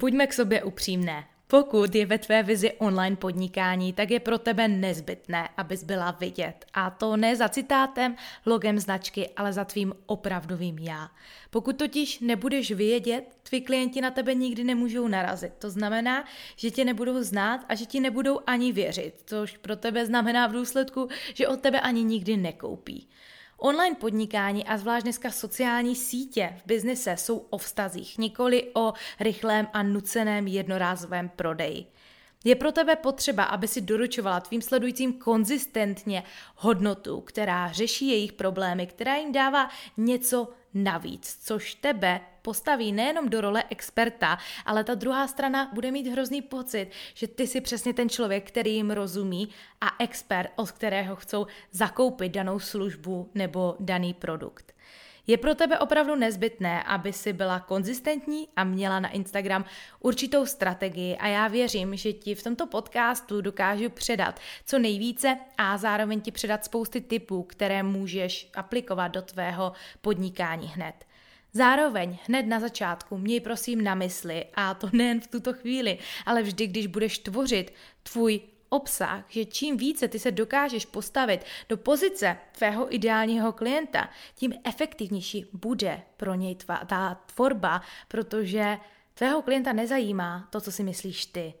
Buďme k sobě upřímné. Pokud je ve tvé vizi online podnikání, tak je pro tebe nezbytné, abys byla vidět. A to ne za citátem, logem značky, ale za tvým opravdovým já. Pokud totiž nebudeš vědět, tví klienti na tebe nikdy nemůžou narazit. To znamená, že tě nebudou znát a že ti nebudou ani věřit, což pro tebe znamená v důsledku, že od tebe ani nikdy nekoupí. Online podnikání a zvlášť dneska sociální sítě v biznise jsou o vztazích, nikoli o rychlém a nuceném jednorázovém prodeji. Je pro tebe potřeba, aby si doručovala tvým sledujícím konzistentně hodnotu, která řeší jejich problémy, která jim dává něco navíc, což tebe postaví nejenom do role experta, ale ta druhá strana bude mít hrozný pocit, že ty jsi přesně ten člověk, který jim rozumí a expert, od kterého chcou zakoupit danou službu nebo daný produkt. Je pro tebe opravdu nezbytné, aby si byla konzistentní a měla na Instagram určitou strategii a já věřím, že ti v tomto podcastu dokážu předat co nejvíce a zároveň ti předat spousty typů, které můžeš aplikovat do tvého podnikání hned. Zároveň hned na začátku měj prosím na mysli, a to nejen v tuto chvíli, ale vždy, když budeš tvořit tvůj obsah, že čím více ty se dokážeš postavit do pozice tvého ideálního klienta, tím efektivnější bude pro něj tvá, ta tvorba, protože tvého klienta nezajímá to, co si myslíš ty.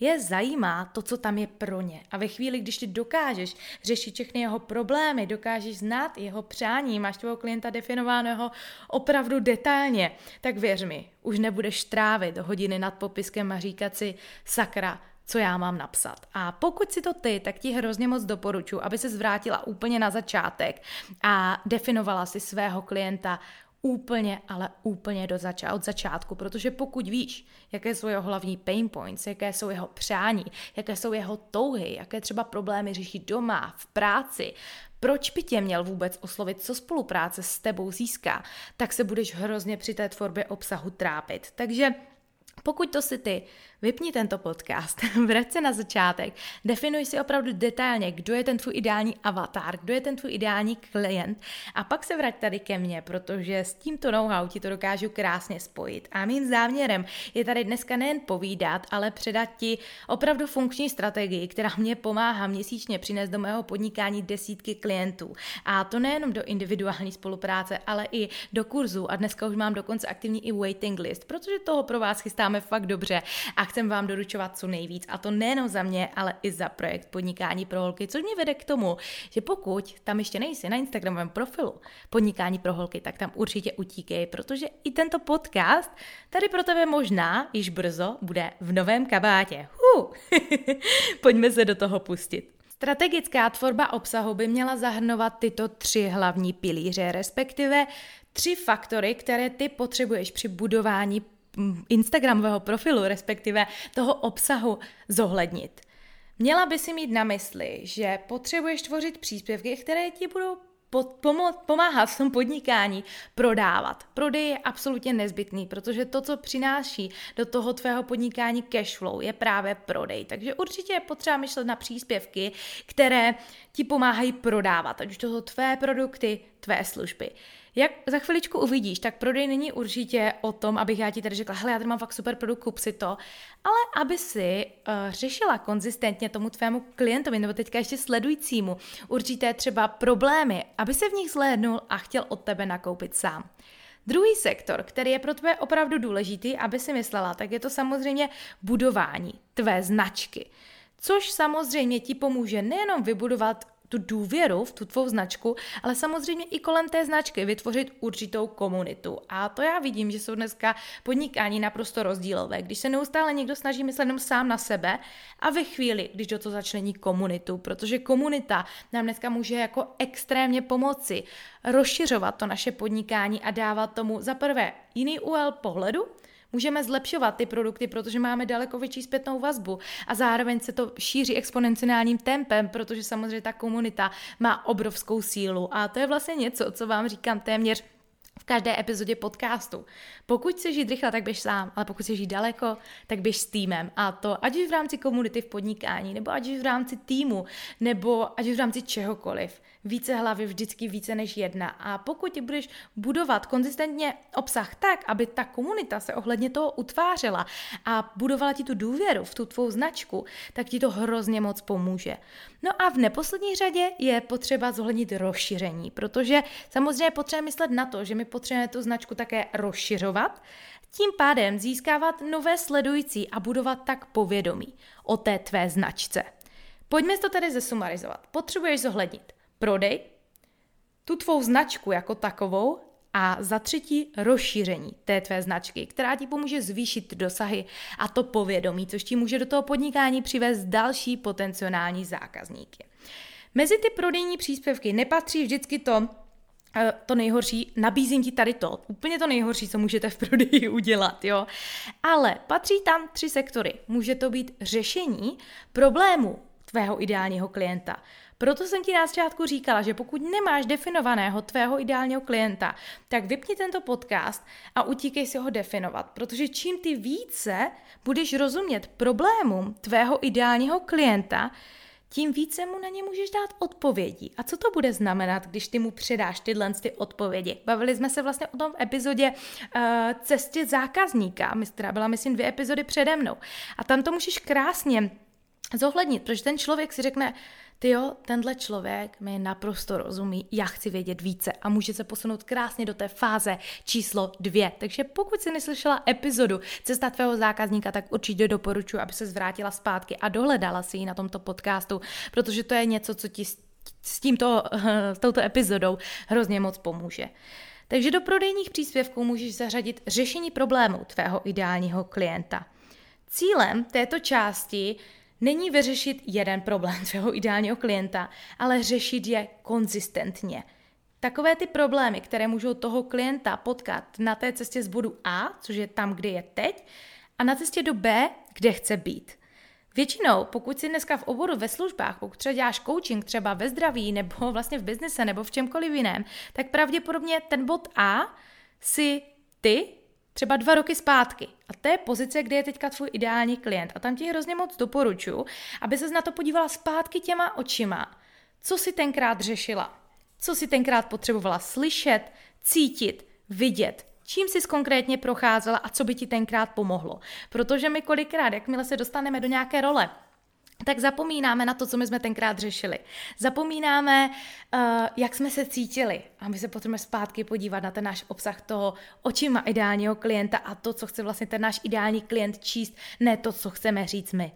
Je zajímá to, co tam je pro ně. A ve chvíli, když ty dokážeš řešit všechny jeho problémy, dokážeš znát jeho přání, máš tvého klienta definováného opravdu detailně, tak věř mi, už nebudeš trávit hodiny nad popiskem a říkat si, sakra, co já mám napsat. A pokud si to ty, tak ti hrozně moc doporučuji, aby se zvrátila úplně na začátek a definovala si svého klienta úplně, ale úplně do zača- od začátku, protože pokud víš, jaké jsou jeho hlavní pain points, jaké jsou jeho přání, jaké jsou jeho touhy, jaké třeba problémy řeší doma, v práci, proč by tě měl vůbec oslovit, co spolupráce s tebou získá, tak se budeš hrozně při té tvorbě obsahu trápit. Takže pokud to si ty, vypni tento podcast, vrať se na začátek, definuj si opravdu detailně, kdo je ten tvůj ideální avatar, kdo je ten tvůj ideální klient a pak se vrať tady ke mně, protože s tímto know-how ti to dokážu krásně spojit. A mým záměrem je tady dneska nejen povídat, ale předat ti opravdu funkční strategii, která mě pomáhá měsíčně přinést do mého podnikání desítky klientů. A to nejenom do individuální spolupráce, ale i do kurzu a dneska už mám dokonce aktivní i waiting list, protože toho pro vás chystám děláme fakt dobře a chcem vám doručovat co nejvíc. A to nejenom za mě, ale i za projekt Podnikání pro holky, což mě vede k tomu, že pokud tam ještě nejsi na Instagramovém profilu Podnikání pro holky, tak tam určitě utíkej, protože i tento podcast tady pro tebe možná již brzo bude v novém kabátě. Huh. Pojďme se do toho pustit. Strategická tvorba obsahu by měla zahrnovat tyto tři hlavní pilíře, respektive tři faktory, které ty potřebuješ při budování Instagramového profilu, respektive toho obsahu zohlednit. Měla by si mít na mysli, že potřebuješ tvořit příspěvky, které ti budou pomáhat v tom podnikání prodávat. Prodej je absolutně nezbytný, protože to, co přináší do toho tvého podnikání cash flow, je právě prodej. Takže určitě je potřeba myšlet na příspěvky, které ti pomáhají prodávat, ať už to jsou tvé produkty, tvé služby. Jak za chviličku uvidíš, tak prodej není určitě o tom, abych já ti tady řekla, hele, já tady mám fakt super produkt, kup si to, ale aby si uh, řešila konzistentně tomu tvému klientovi nebo teďka ještě sledujícímu určité třeba problémy, aby se v nich zhlédnul a chtěl od tebe nakoupit sám. Druhý sektor, který je pro tebe opravdu důležitý, aby si myslela, tak je to samozřejmě budování tvé značky. Což samozřejmě ti pomůže nejenom vybudovat tu důvěru v tu tvou značku, ale samozřejmě i kolem té značky vytvořit určitou komunitu. A to já vidím, že jsou dneska podnikání naprosto rozdílové. Když se neustále někdo snaží myslet jenom sám na sebe a ve chvíli, když do toho začlení komunitu, protože komunita nám dneska může jako extrémně pomoci rozšiřovat to naše podnikání a dávat tomu za prvé jiný úhel pohledu, Můžeme zlepšovat ty produkty, protože máme daleko větší zpětnou vazbu a zároveň se to šíří exponenciálním tempem, protože samozřejmě ta komunita má obrovskou sílu a to je vlastně něco, co vám říkám téměř v každé epizodě podcastu. Pokud chceš žít rychle, tak běž sám, ale pokud chceš žít daleko, tak běž s týmem. A to ať už v rámci komunity v podnikání, nebo ať už v rámci týmu, nebo ať už v rámci čehokoliv více hlavy, vždycky více než jedna. A pokud ti budeš budovat konzistentně obsah tak, aby ta komunita se ohledně toho utvářela a budovala ti tu důvěru v tu tvou značku, tak ti to hrozně moc pomůže. No a v neposlední řadě je potřeba zohlednit rozšíření, protože samozřejmě potřebujeme myslet na to, že my potřebujeme tu značku také rozšiřovat, tím pádem získávat nové sledující a budovat tak povědomí o té tvé značce. Pojďme to tedy zesumarizovat. Potřebuješ zohlednit prodej, tu tvou značku jako takovou a za třetí rozšíření té tvé značky, která ti pomůže zvýšit dosahy a to povědomí, což ti může do toho podnikání přivést další potenciální zákazníky. Mezi ty prodejní příspěvky nepatří vždycky to, eh, to nejhorší, nabízím ti tady to, úplně to nejhorší, co můžete v prodeji udělat, jo. Ale patří tam tři sektory. Může to být řešení problému tvého ideálního klienta. Proto jsem ti na začátku říkala, že pokud nemáš definovaného tvého ideálního klienta, tak vypni tento podcast a utíkej si ho definovat, protože čím ty více budeš rozumět problémům tvého ideálního klienta, tím více mu na ně můžeš dát odpovědi. A co to bude znamenat, když ty mu předáš tyhle ty odpovědi? Bavili jsme se vlastně o tom v epizodě uh, Cestě zákazníka, která byla, myslím, dvě epizody přede mnou. A tam to můžeš krásně zohlednit, protože ten člověk si řekne, ty jo, tenhle člověk mi naprosto rozumí, já chci vědět více a může se posunout krásně do té fáze číslo dvě. Takže pokud si neslyšela epizodu Cesta tvého zákazníka, tak určitě doporučuji, aby se zvrátila zpátky a dohledala si ji na tomto podcastu, protože to je něco, co ti s, tímto, s touto epizodou hrozně moc pomůže. Takže do prodejních příspěvků můžeš zařadit řešení problémů tvého ideálního klienta. Cílem této části není vyřešit jeden problém tvého ideálního klienta, ale řešit je konzistentně. Takové ty problémy, které můžou toho klienta potkat na té cestě z bodu A, což je tam, kde je teď, a na cestě do B, kde chce být. Většinou, pokud jsi dneska v oboru ve službách, pokud třeba děláš coaching třeba ve zdraví nebo vlastně v biznise nebo v čemkoliv jiném, tak pravděpodobně ten bod A si ty třeba dva roky zpátky. A to je pozice, kde je teďka tvůj ideální klient. A tam ti hrozně moc doporučuji, aby se na to podívala zpátky těma očima. Co si tenkrát řešila? Co si tenkrát potřebovala slyšet, cítit, vidět? Čím jsi konkrétně procházela a co by ti tenkrát pomohlo? Protože my kolikrát, jakmile se dostaneme do nějaké role, tak zapomínáme na to, co my jsme tenkrát řešili. Zapomínáme, uh, jak jsme se cítili a my se potřebujeme zpátky podívat na ten náš obsah toho očima ideálního klienta a to, co chce vlastně ten náš ideální klient číst, ne to, co chceme říct my.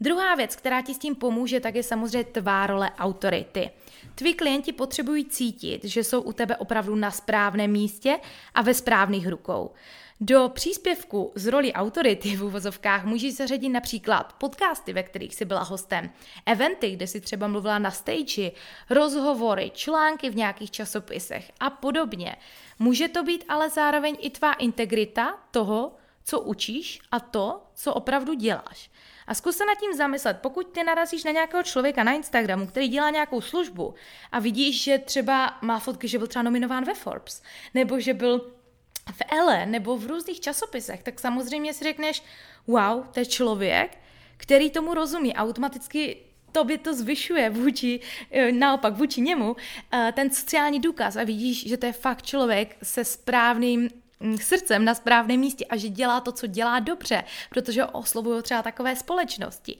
Druhá věc, která ti s tím pomůže, tak je samozřejmě tvá role autority. Tví klienti potřebují cítit, že jsou u tebe opravdu na správném místě a ve správných rukou. Do příspěvku z roli autority v uvozovkách můžeš zařadit například podcasty, ve kterých jsi byla hostem, eventy, kde si třeba mluvila na stage, rozhovory, články v nějakých časopisech a podobně. Může to být ale zároveň i tvá integrita toho, co učíš a to, co opravdu děláš. A zkus se nad tím zamyslet, pokud ty narazíš na nějakého člověka na Instagramu, který dělá nějakou službu a vidíš, že třeba má fotky, že byl třeba nominován ve Forbes, nebo že byl v Ele nebo v různých časopisech, tak samozřejmě si řekneš, wow, to je člověk, který tomu rozumí, automaticky tobě to zvyšuje vůči, eh, naopak vůči němu, eh, ten sociální důkaz a vidíš, že to je fakt člověk se správným mm, srdcem na správném místě a že dělá to, co dělá dobře, protože oslovují třeba takové společnosti.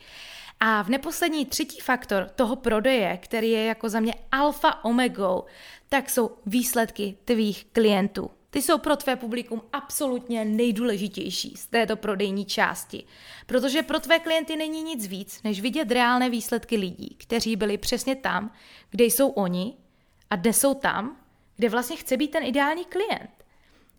A v neposlední třetí faktor toho prodeje, který je jako za mě alfa omegou, tak jsou výsledky tvých klientů. Ty jsou pro tvé publikum absolutně nejdůležitější z této prodejní části, protože pro tvé klienty není nic víc, než vidět reálné výsledky lidí, kteří byli přesně tam, kde jsou oni a dnes jsou tam, kde vlastně chce být ten ideální klient.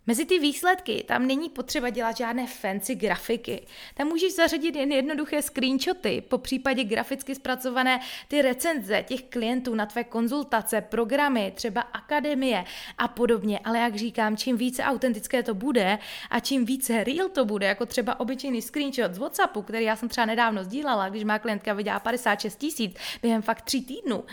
Mezi ty výsledky tam není potřeba dělat žádné fancy grafiky. Tam můžeš zařadit jen jednoduché screenshoty, po případě graficky zpracované ty recenze těch klientů na tvé konzultace, programy, třeba akademie a podobně. Ale jak říkám, čím více autentické to bude a čím více real to bude, jako třeba obyčejný screenshot z WhatsAppu, který já jsem třeba nedávno sdílala, když má klientka vydělá 56 tisíc během fakt tří týdnů,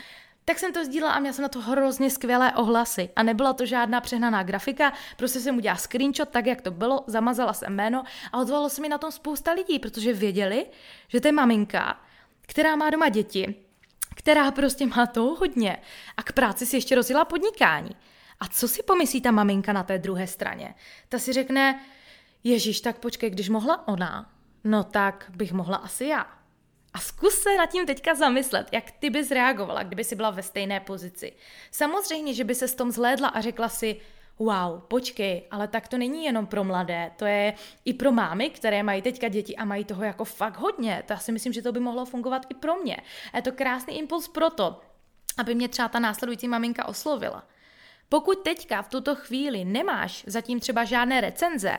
tak jsem to sdílela a měla jsem na to hrozně skvělé ohlasy. A nebyla to žádná přehnaná grafika, prostě jsem udělala screenshot tak, jak to bylo, zamazala jsem jméno a ozvalo se mi na tom spousta lidí, protože věděli, že to je maminka, která má doma děti, která prostě má to hodně a k práci si ještě rozjela podnikání. A co si pomyslí ta maminka na té druhé straně? Ta si řekne, Ježíš, tak počkej, když mohla ona, no tak bych mohla asi já. A zkus se nad tím teďka zamyslet, jak ty bys reagovala, kdyby si byla ve stejné pozici. Samozřejmě, že by se s tom zhlédla a řekla si, wow, počkej, ale tak to není jenom pro mladé, to je i pro mámy, které mají teďka děti a mají toho jako fakt hodně. To já si myslím, že to by mohlo fungovat i pro mě. A je to krásný impuls pro to, aby mě třeba ta následující maminka oslovila. Pokud teďka v tuto chvíli nemáš zatím třeba žádné recenze,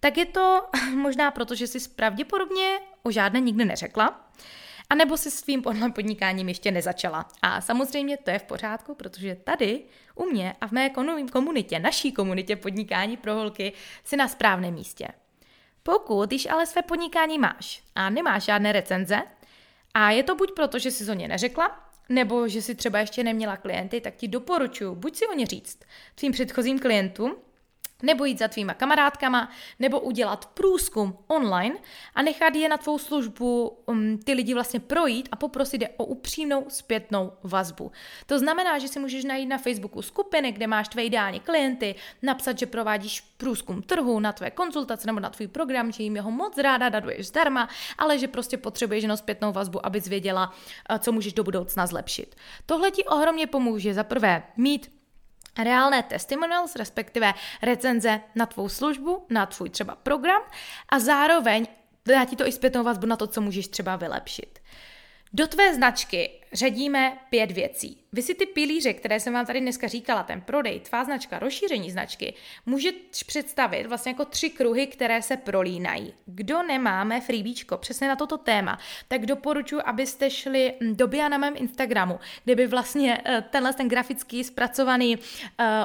tak je to možná proto, že jsi pravděpodobně o žádné nikdy neřekla, nebo si svým online podnikáním ještě nezačala. A samozřejmě to je v pořádku, protože tady u mě a v mé komunitě, naší komunitě podnikání pro holky, si na správném místě. Pokud již ale své podnikání máš a nemáš žádné recenze, a je to buď proto, že jsi o ně neřekla, nebo že si třeba ještě neměla klienty, tak ti doporučuji buď si o ně říct tvým předchozím klientům, nebo jít za tvýma kamarádkama, nebo udělat průzkum online a nechat je na tvou službu um, ty lidi vlastně projít a poprosit je o upřímnou zpětnou vazbu. To znamená, že si můžeš najít na Facebooku skupiny, kde máš tvé ideální klienty, napsat, že provádíš průzkum trhu na tvé konzultace nebo na tvůj program, že jim jeho moc ráda daduješ zdarma, ale že prostě potřebuješ jenom zpětnou vazbu, abys věděla, uh, co můžeš do budoucna zlepšit. Tohle ti ohromně pomůže za prvé mít reálné testimonials, respektive recenze na tvou službu, na tvůj třeba program a zároveň dá ti to i zpětnou vazbu na to, co můžeš třeba vylepšit. Do tvé značky řadíme pět věcí. Vy si ty pilíře, které jsem vám tady dneska říkala, ten prodej, tvá značka, rozšíření značky, můžete představit vlastně jako tři kruhy, které se prolínají. Kdo nemáme freebíčko přesně na toto téma, tak doporučuji, abyste šli do bio na mém Instagramu, kde by vlastně eh, tenhle ten grafický zpracovaný uh,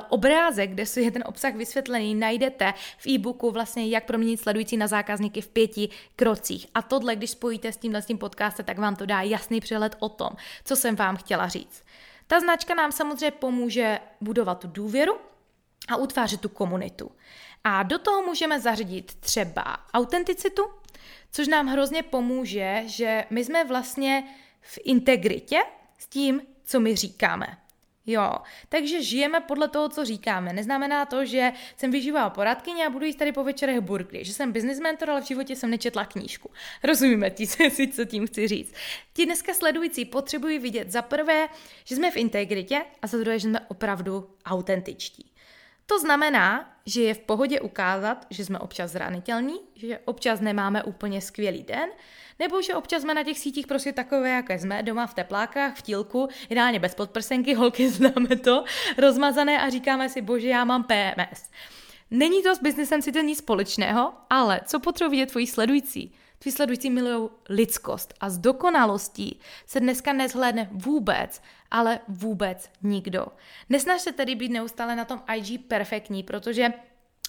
obrázek, kde je ten obsah vysvětlený, najdete v e-booku vlastně, jak proměnit sledující na zákazníky v pěti krocích. A tohle, když spojíte s tímhle s tím podcastem, tak vám to dá jasný přehled o tom, co jsem vám chtěla říct. Ta značka nám samozřejmě pomůže budovat tu důvěru a utvářet tu komunitu. A do toho můžeme zařadit třeba autenticitu, což nám hrozně pomůže, že my jsme vlastně v integritě s tím, co my říkáme. Jo, takže žijeme podle toho, co říkáme. Neznamená to, že jsem vyžívala poradkyně a budu jíst tady po večerech burgery, že jsem business mentor, ale v životě jsem nečetla knížku. Rozumíme ti, co tím chci říct. Ti dneska sledující potřebují vidět za prvé, že jsme v integritě a za druhé, že jsme opravdu autentičtí. To znamená, že je v pohodě ukázat, že jsme občas zranitelní, že občas nemáme úplně skvělý den, nebo že občas jsme na těch sítích prostě takové, jaké jsme, doma v teplákách, v tílku, ideálně bez podprsenky, holky známe to, rozmazané a říkáme si, bože, já mám PMS. Není to s biznesem sice nic společného, ale co potřebují vidět tvoji sledující? Tví sledující milují lidskost a z dokonalostí se dneska nezhlédne vůbec, ale vůbec nikdo. Nesnaž se tedy být neustále na tom IG perfektní, protože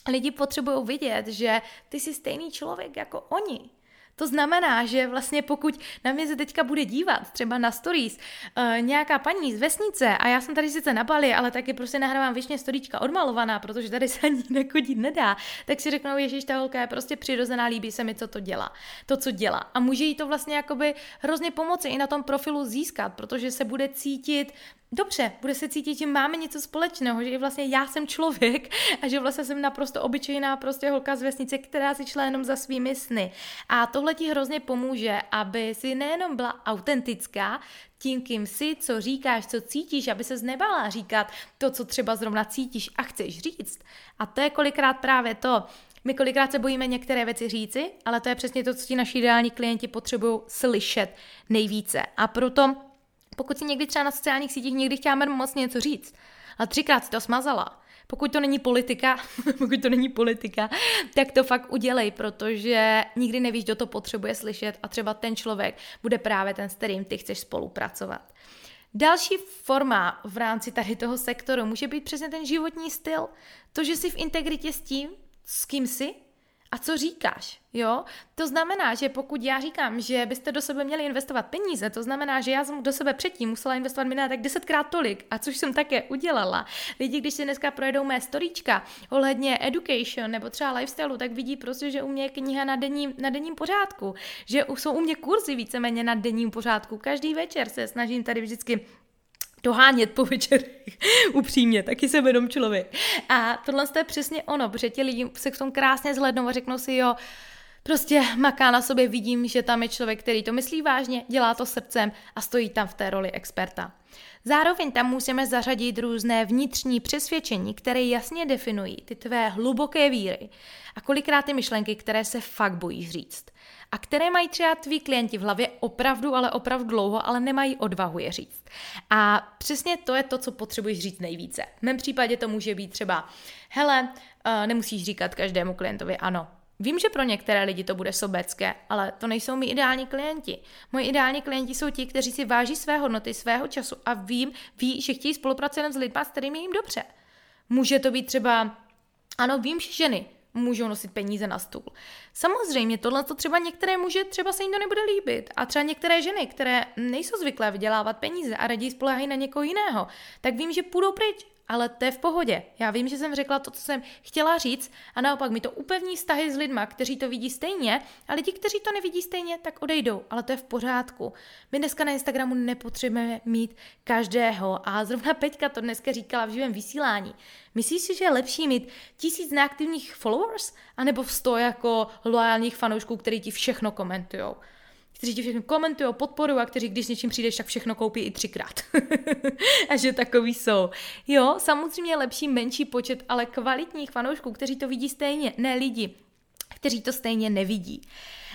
lidi potřebují vidět, že ty jsi stejný člověk jako oni. To znamená, že vlastně pokud na mě se teďka bude dívat, třeba na stories, uh, nějaká paní z vesnice a já jsem tady sice na Bali, ale taky prostě nahrávám věčně storíčka odmalovaná, protože tady se ani nekodit nedá, tak si řeknou, ježiš, ta holka je prostě přirozená, líbí se mi, co to dělá, to, co dělá. A může jí to vlastně jakoby hrozně pomoci i na tom profilu získat, protože se bude cítit dobře, bude se cítit, že máme něco společného, že vlastně já jsem člověk a že vlastně jsem naprosto obyčejná prostě holka z vesnice, která si šla jenom za svými sny. A tohle ti hrozně pomůže, aby si nejenom byla autentická, tím, kým jsi, co říkáš, co cítíš, aby se nebala říkat to, co třeba zrovna cítíš a chceš říct. A to je kolikrát právě to, my kolikrát se bojíme některé věci říci, ale to je přesně to, co ti naši ideální klienti potřebují slyšet nejvíce. A proto, pokud si někdy třeba na sociálních sítích někdy chtěla moc něco říct, a třikrát si to smazala, pokud to není politika, pokud to není politika, tak to fakt udělej, protože nikdy nevíš, kdo to potřebuje slyšet a třeba ten člověk bude právě ten, s kterým ty chceš spolupracovat. Další forma v rámci tady toho sektoru může být přesně ten životní styl. To, že jsi v integritě s tím, s kým jsi a co říkáš, jo? To znamená, že pokud já říkám, že byste do sebe měli investovat peníze, to znamená, že já jsem do sebe předtím musela investovat minimálně tak desetkrát tolik, a což jsem také udělala. Lidi, když si dneska projedou mé storíčka ohledně education nebo třeba lifestyle, tak vidí prostě, že u mě je kniha na denním, na denním pořádku, že jsou u mě kurzy víceméně na denním pořádku. Každý večer se snažím tady vždycky dohánět po večerech, upřímně, taky jsem jenom člověk. A tohle je přesně ono, protože ti lidi se k tomu krásně zhlednou a řeknou si, jo, prostě maká na sobě, vidím, že tam je člověk, který to myslí vážně, dělá to srdcem a stojí tam v té roli experta. Zároveň tam musíme zařadit různé vnitřní přesvědčení, které jasně definují ty tvé hluboké víry a kolikrát ty myšlenky, které se fakt bojíš říct a které mají třeba tví klienti v hlavě opravdu, ale opravdu dlouho, ale nemají odvahu je říct. A přesně to je to, co potřebuješ říct nejvíce. V mém případě to může být třeba, hele, uh, nemusíš říkat každému klientovi ano, Vím, že pro některé lidi to bude sobecké, ale to nejsou mi ideální klienti. Moji ideální klienti jsou ti, kteří si váží své hodnoty, svého času a vím, ví, že chtějí spolupracovat s lidmi, s kterými jim dobře. Může to být třeba, ano, vím, že ženy můžou nosit peníze na stůl. Samozřejmě tohle to třeba některé muže třeba se jim to nebude líbit a třeba některé ženy, které nejsou zvyklé vydělávat peníze a raději spolehají na někoho jiného, tak vím, že půjdou pryč ale to je v pohodě. Já vím, že jsem řekla to, co jsem chtěla říct a naopak mi to upevní vztahy s lidma, kteří to vidí stejně a lidi, kteří to nevidí stejně, tak odejdou, ale to je v pořádku. My dneska na Instagramu nepotřebujeme mít každého a zrovna Peťka to dneska říkala v živém vysílání. Myslíš si, že je lepší mít tisíc neaktivních followers anebo v sto jako loajálních fanoušků, který ti všechno komentujou? Kteří ti všechno komentují, podporují a kteří, když s něčím přijdeš, tak všechno koupí i třikrát. a že takový jsou. Jo, samozřejmě lepší menší počet, ale kvalitních fanoušků, kteří to vidí stejně, ne lidi, kteří to stejně nevidí.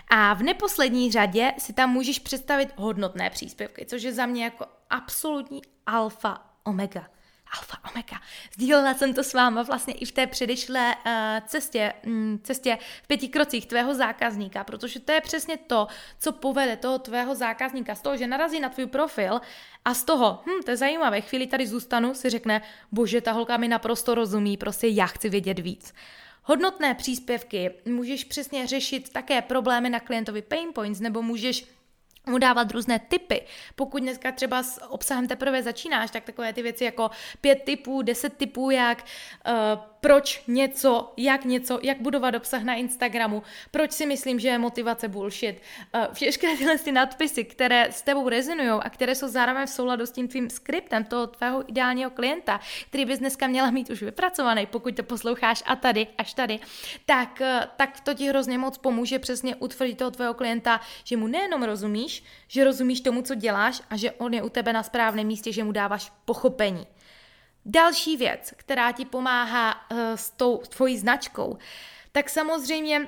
A v neposlední řadě si tam můžeš představit hodnotné příspěvky, což je za mě jako absolutní alfa omega alfa, omega. Sdílela jsem to s váma vlastně i v té předešlé uh, cestě, um, cestě v pěti krocích tvého zákazníka, protože to je přesně to, co povede toho tvého zákazníka z toho, že narazí na tvůj profil a z toho, hm, to je zajímavé, chvíli tady zůstanu, si řekne, bože, ta holka mi naprosto rozumí, prostě já chci vědět víc. Hodnotné příspěvky můžeš přesně řešit také problémy na klientovi pain points, nebo můžeš mu dávat různé typy. Pokud dneska třeba s obsahem teprve začínáš, tak takové ty věci jako pět typů, deset typů, jak uh, proč něco, jak něco, jak budovat obsah na Instagramu, proč si myslím, že je motivace bullshit. Uh, všechny tyhle ty nadpisy, které s tebou rezonují a které jsou zároveň v souladu s tím tvým skriptem toho tvého ideálního klienta, který bys dneska měla mít už vypracovaný, pokud to posloucháš a tady, až tady, tak, uh, tak to ti hrozně moc pomůže přesně utvrdit toho tvého klienta, že mu nejenom rozumíš, že rozumíš tomu, co děláš a že on je u tebe na správném místě, že mu dáváš pochopení. Další věc, která ti pomáhá uh, s tou tvojí značkou, tak samozřejmě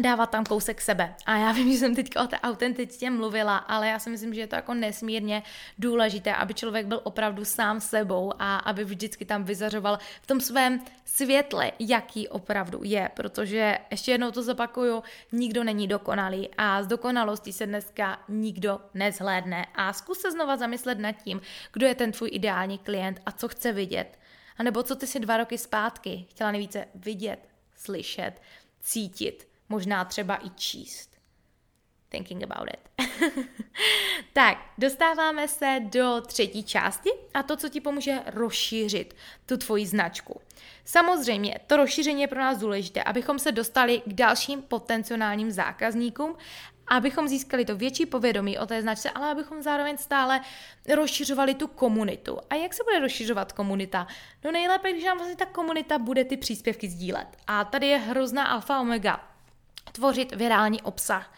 dávat tam kousek sebe. A já vím, že jsem teď o té autenticitě mluvila, ale já si myslím, že je to jako nesmírně důležité, aby člověk byl opravdu sám sebou a aby vždycky tam vyzařoval v tom svém světle, jaký opravdu je, protože ještě jednou to zopakuju, nikdo není dokonalý a z dokonalosti se dneska nikdo nezhlédne a zkus se znova zamyslet nad tím, kdo je ten tvůj ideální klient a co chce vidět. A nebo co ty si dva roky zpátky chtěla nejvíce vidět, slyšet, cítit možná třeba i číst. Thinking about it. tak, dostáváme se do třetí části a to, co ti pomůže rozšířit tu tvoji značku. Samozřejmě, to rozšíření je pro nás důležité, abychom se dostali k dalším potenciálním zákazníkům abychom získali to větší povědomí o té značce, ale abychom zároveň stále rozšiřovali tu komunitu. A jak se bude rozšiřovat komunita? No nejlépe, když nám vlastně ta komunita bude ty příspěvky sdílet. A tady je hrozná alfa omega. Tvořit virální obsah.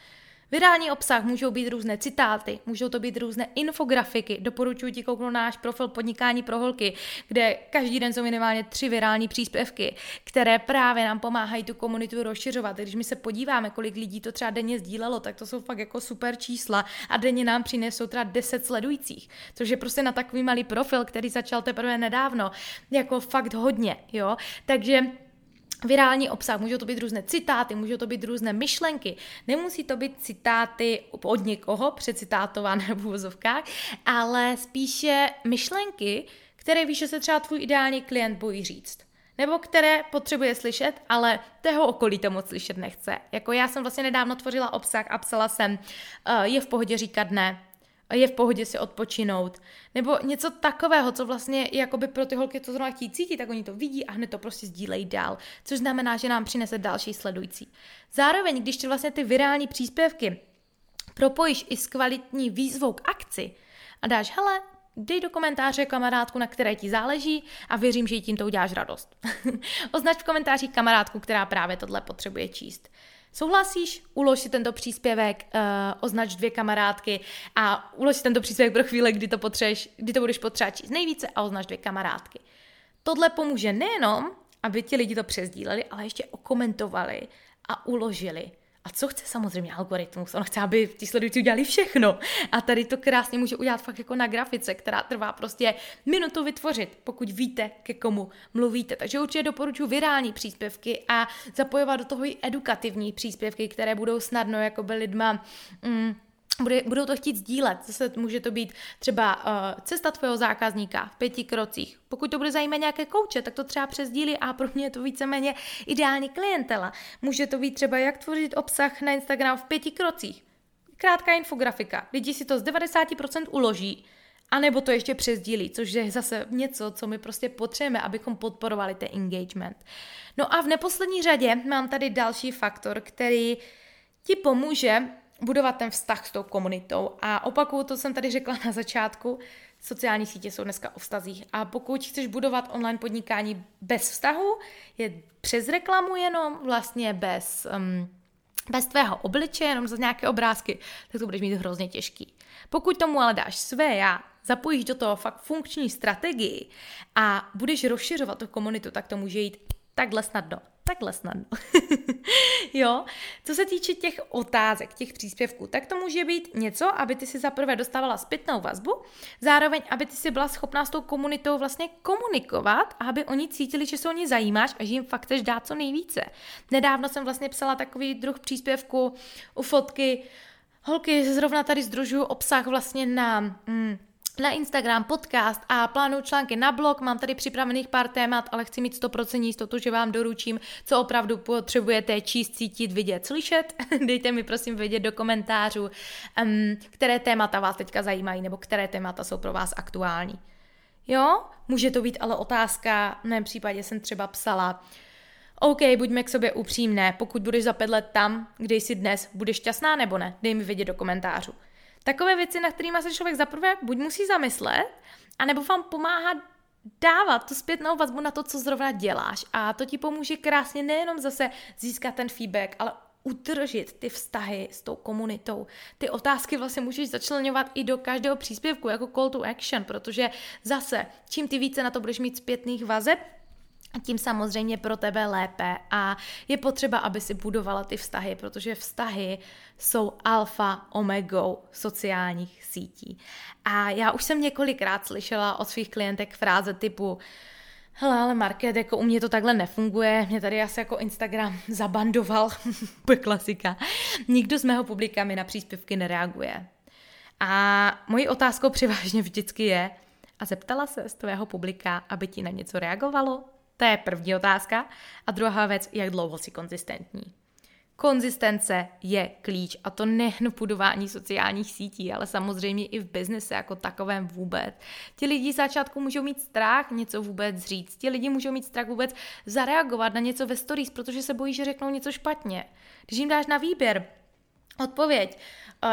Virální obsah můžou být různé citáty, můžou to být různé infografiky. Doporučuji ti kouknout náš profil Podnikání pro holky, kde každý den jsou minimálně tři virální příspěvky, které právě nám pomáhají tu komunitu rozšiřovat. Když my se podíváme, kolik lidí to třeba denně sdílelo, tak to jsou fakt jako super čísla a denně nám přinesou třeba 10 sledujících, což je prostě na takový malý profil, který začal teprve nedávno, jako fakt hodně, jo. Takže virální obsah, můžou to být různé citáty, můžou to být různé myšlenky, nemusí to být citáty od někoho, přecitátované v úvozovkách, ale spíše myšlenky, které víš, že se třeba tvůj ideální klient bojí říct. Nebo které potřebuje slyšet, ale tého okolí to moc slyšet nechce. Jako já jsem vlastně nedávno tvořila obsah a psala jsem, uh, je v pohodě říkat ne, je v pohodě si odpočinout. Nebo něco takového, co vlastně jakoby pro ty holky to zrovna chtějí cítit, tak oni to vidí a hned to prostě sdílejí dál. Což znamená, že nám přinese další sledující. Zároveň, když ty vlastně ty virální příspěvky propojíš i s kvalitní výzvou k akci a dáš, hele, dej do komentáře kamarádku, na které ti záleží a věřím, že jí tím to uděláš radost. Označ v komentářích kamarádku, která právě tohle potřebuje číst. Souhlasíš? Ulož si tento příspěvek, uh, označ dvě kamarádky a ulož si tento příspěvek pro chvíli, kdy to, potřeš, kdy to budeš potřebovat číst nejvíce a označ dvě kamarádky. Tohle pomůže nejenom, aby ti lidi to přezdíleli, ale ještě okomentovali a uložili a co chce samozřejmě algoritmus? On chce, aby ti sledující udělali všechno. A tady to krásně může udělat fakt jako na grafice, která trvá prostě minutu vytvořit, pokud víte, ke komu mluvíte. Takže určitě doporučuji virální příspěvky a zapojovat do toho i edukativní příspěvky, které budou snadno jako by lidma mm, bude, budou to chtít sdílet. Zase může to být třeba uh, cesta tvého zákazníka v pěti krocích. Pokud to bude zajímat nějaké kouče, tak to třeba přezdílí a pro mě je to víceméně ideální klientela. Může to být třeba, jak tvořit obsah na Instagram v pěti krocích. Krátká infografika. Lidi si to z 90% uloží, anebo to ještě přezdílí, což je zase něco, co my prostě potřebujeme, abychom podporovali ten engagement. No a v neposlední řadě mám tady další faktor, který ti pomůže budovat ten vztah s tou komunitou. A opakuju, to jsem tady řekla na začátku, sociální sítě jsou dneska o vztazích. A pokud chceš budovat online podnikání bez vztahu, je přes reklamu jenom, vlastně bez, um, bez tvého obličeje, jenom za nějaké obrázky, tak to budeš mít hrozně těžký. Pokud tomu ale dáš své já, zapojíš do toho fakt funkční strategii a budeš rozšiřovat tu komunitu, tak to může jít takhle snadno takhle snadno. jo, co se týče těch otázek, těch příspěvků, tak to může být něco, aby ty si zaprvé dostávala zpětnou vazbu, zároveň, aby ty si byla schopná s tou komunitou vlastně komunikovat a aby oni cítili, že se o ně zajímáš a že jim fakt chceš dát co nejvíce. Nedávno jsem vlastně psala takový druh příspěvku u fotky, holky, zrovna tady združuju obsah vlastně na... Mm, na Instagram, podcast a plánuju články na blog. Mám tady připravených pár témat, ale chci mít 100% jistotu, že vám doručím, co opravdu potřebujete číst, cítit, vidět, slyšet. Dejte mi prosím vědět do komentářů, které témata vás teďka zajímají nebo které témata jsou pro vás aktuální. Jo, může to být ale otázka, v mém případě jsem třeba psala, OK, buďme k sobě upřímné, pokud budeš za pět let tam, kde jsi dnes, budeš šťastná nebo ne, dej mi vědět do komentářů. Takové věci, na kterými se člověk zaprvé buď musí zamyslet, anebo vám pomáhá dávat tu zpětnou vazbu na to, co zrovna děláš. A to ti pomůže krásně nejenom zase získat ten feedback, ale udržet ty vztahy s tou komunitou. Ty otázky vlastně můžeš začlenovat i do každého příspěvku jako call to action, protože zase, čím ty více na to budeš mít zpětných vazeb, tím samozřejmě pro tebe lépe a je potřeba, aby si budovala ty vztahy, protože vztahy jsou alfa omegou sociálních sítí. A já už jsem několikrát slyšela od svých klientek fráze typu Hele, ale Market, jako u mě to takhle nefunguje, mě tady asi jako Instagram zabandoval, je klasika. Nikdo z mého publika mi na příspěvky nereaguje. A mojí otázkou převážně vždycky je, a zeptala se z tvého publika, aby ti na něco reagovalo? To je první otázka. A druhá věc, jak dlouho si konzistentní. Konzistence je klíč a to nejen v budování sociálních sítí, ale samozřejmě i v biznise jako takovém vůbec. Ti lidi z začátku můžou mít strach něco vůbec říct. Ti lidi můžou mít strach vůbec zareagovat na něco ve stories, protože se bojí, že řeknou něco špatně. Když jim dáš na výběr odpověď,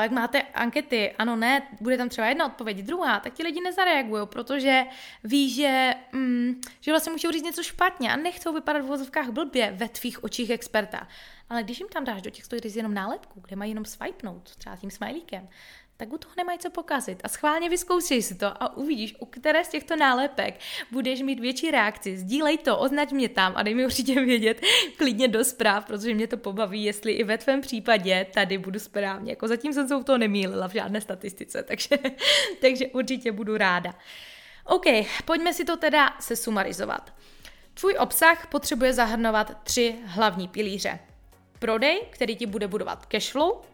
jak máte ankety, ano, ne, bude tam třeba jedna odpověď, druhá, tak ti lidi nezareagují, protože ví, že, mm, že vlastně můžou říct něco špatně a nechcou vypadat v vozovkách blbě ve tvých očích experta. Ale když jim tam dáš do těch stories jenom nálepku, kde mají jenom swipenout, třeba tím smajlíkem, tak u toho nemají co pokazit. A schválně vyzkoušej si to a uvidíš, u které z těchto nálepek budeš mít větší reakci. Sdílej to, označ mě tam a dej mi určitě vědět klidně do zpráv, protože mě to pobaví, jestli i ve tvém případě tady budu správně. Jako zatím jsem se u toho nemýlila v žádné statistice, takže, takže určitě budu ráda. OK, pojďme si to teda se sumarizovat. Tvůj obsah potřebuje zahrnovat tři hlavní pilíře. Prodej, který ti bude budovat cashflow,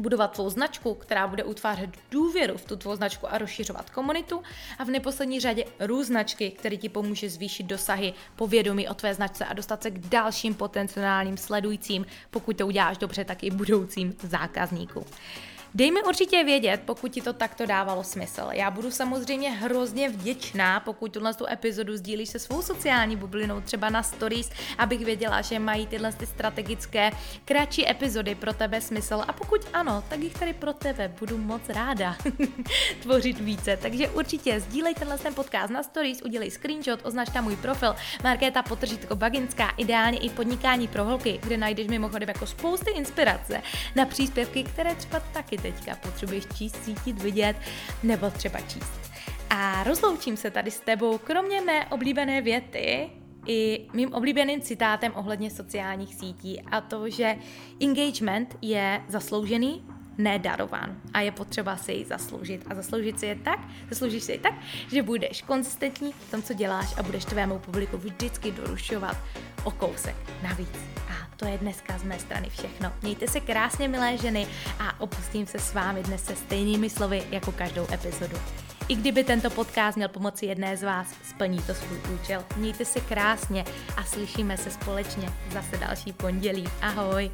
budovat tvou značku, která bude utvářet důvěru v tu tvou značku a rozšiřovat komunitu a v neposlední řadě růst značky, který ti pomůže zvýšit dosahy povědomí o tvé značce a dostat se k dalším potenciálním sledujícím, pokud to uděláš dobře, tak i budoucím zákazníkům. Dej mi určitě vědět, pokud ti to takto dávalo smysl. Já budu samozřejmě hrozně vděčná, pokud tuhle tu epizodu sdílíš se svou sociální bublinou, třeba na stories, abych věděla, že mají tyhle ty strategické kratší epizody pro tebe smysl. A pokud ano, tak jich tady pro tebe budu moc ráda tvořit více. Takže určitě sdílej tenhle ten podcast na stories, udělej screenshot, označ tam můj profil Markéta Potržitko Baginská, ideálně i podnikání pro holky, kde najdeš mimochodem jako spousty inspirace na příspěvky, které třeba taky teďka potřebuješ číst, cítit, vidět nebo třeba číst. A rozloučím se tady s tebou, kromě mé oblíbené věty, i mým oblíbeným citátem ohledně sociálních sítí a to, že engagement je zasloužený, nedarován a je potřeba si ji zasloužit. A zasloužit si je tak, zasloužíš si je tak, že budeš konzistentní v tom, co děláš a budeš tvému publiku vždycky dorušovat o kousek navíc. A to je dneska z mé strany všechno. Mějte se krásně, milé ženy, a opustím se s vámi dnes se stejnými slovy jako každou epizodu. I kdyby tento podcast měl pomoci jedné z vás, splní to svůj účel. Mějte se krásně a slyšíme se společně zase další pondělí. Ahoj!